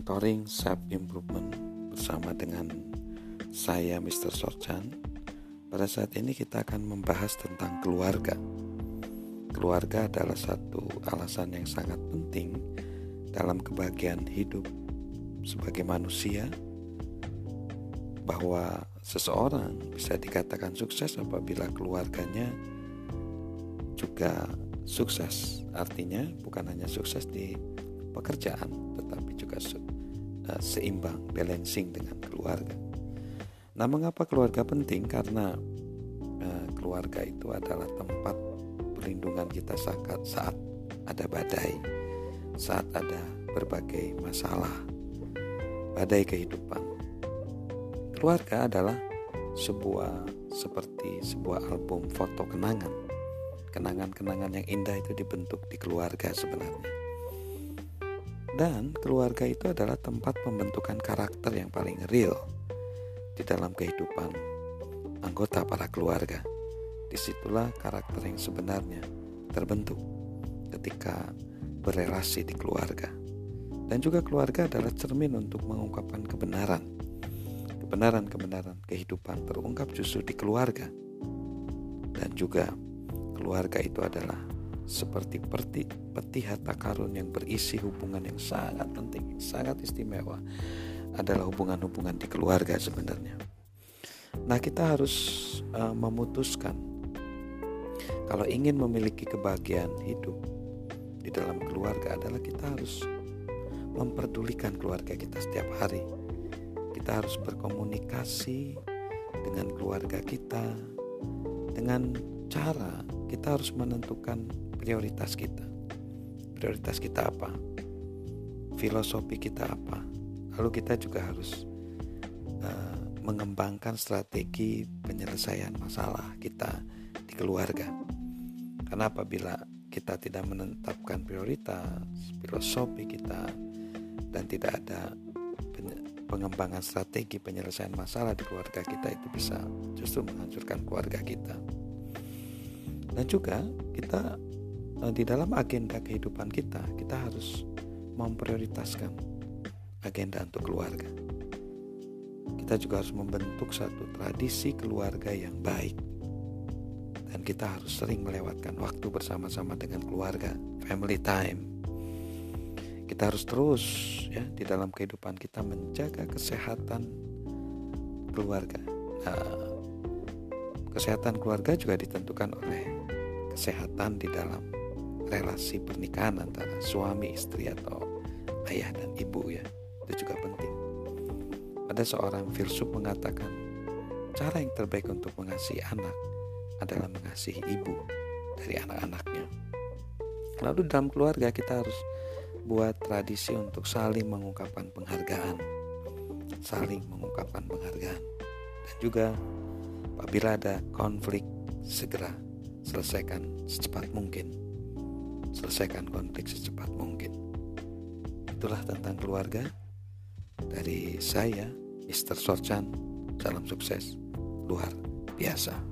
Mentoring Self Improvement bersama dengan saya Mr. Sorchan. Pada saat ini kita akan membahas tentang keluarga. Keluarga adalah satu alasan yang sangat penting dalam kebahagiaan hidup sebagai manusia bahwa seseorang bisa dikatakan sukses apabila keluarganya juga sukses. Artinya bukan hanya sukses di pekerjaan tetapi juga uh, seimbang, balancing dengan keluarga. Nah, mengapa keluarga penting? Karena uh, keluarga itu adalah tempat perlindungan kita saat saat ada badai, saat ada berbagai masalah, badai kehidupan. Keluarga adalah sebuah seperti sebuah album foto kenangan. Kenangan-kenangan yang indah itu dibentuk di keluarga sebenarnya. Dan keluarga itu adalah tempat pembentukan karakter yang paling real di dalam kehidupan anggota para keluarga. Di situlah karakter yang sebenarnya terbentuk ketika berelasi di keluarga. Dan juga keluarga adalah cermin untuk mengungkapkan kebenaran. Kebenaran-kebenaran kehidupan terungkap justru di keluarga. Dan juga keluarga itu adalah seperti peti, peti harta karun yang berisi hubungan yang sangat penting, sangat istimewa adalah hubungan-hubungan di keluarga sebenarnya. Nah, kita harus uh, memutuskan kalau ingin memiliki kebahagiaan hidup di dalam keluarga adalah kita harus memperdulikan keluarga kita setiap hari. Kita harus berkomunikasi dengan keluarga kita dengan cara kita harus menentukan prioritas kita. Prioritas kita apa? Filosofi kita apa? Lalu kita juga harus uh, mengembangkan strategi penyelesaian masalah kita di keluarga. Karena apabila kita tidak menetapkan prioritas, filosofi kita dan tidak ada pengembangan strategi penyelesaian masalah di keluarga kita itu bisa justru menghancurkan keluarga kita. Dan juga kita di dalam agenda kehidupan kita, kita harus memprioritaskan agenda untuk keluarga. Kita juga harus membentuk satu tradisi keluarga yang baik. Dan kita harus sering melewatkan waktu bersama-sama dengan keluarga, family time. Kita harus terus ya di dalam kehidupan kita menjaga kesehatan keluarga. Nah, kesehatan keluarga juga ditentukan oleh kesehatan di dalam relasi pernikahan antara suami istri atau ayah dan ibu ya. Itu juga penting. Ada seorang filsuf mengatakan cara yang terbaik untuk mengasihi anak adalah mengasihi ibu dari anak-anaknya. Lalu dalam keluarga kita harus buat tradisi untuk saling mengungkapkan penghargaan. Saling mengungkapkan penghargaan. Dan juga apabila ada konflik segera selesaikan secepat mungkin selesaikan konflik secepat mungkin. Itulah tentang keluarga dari saya, Mr. Sorchan. Salam sukses luar biasa.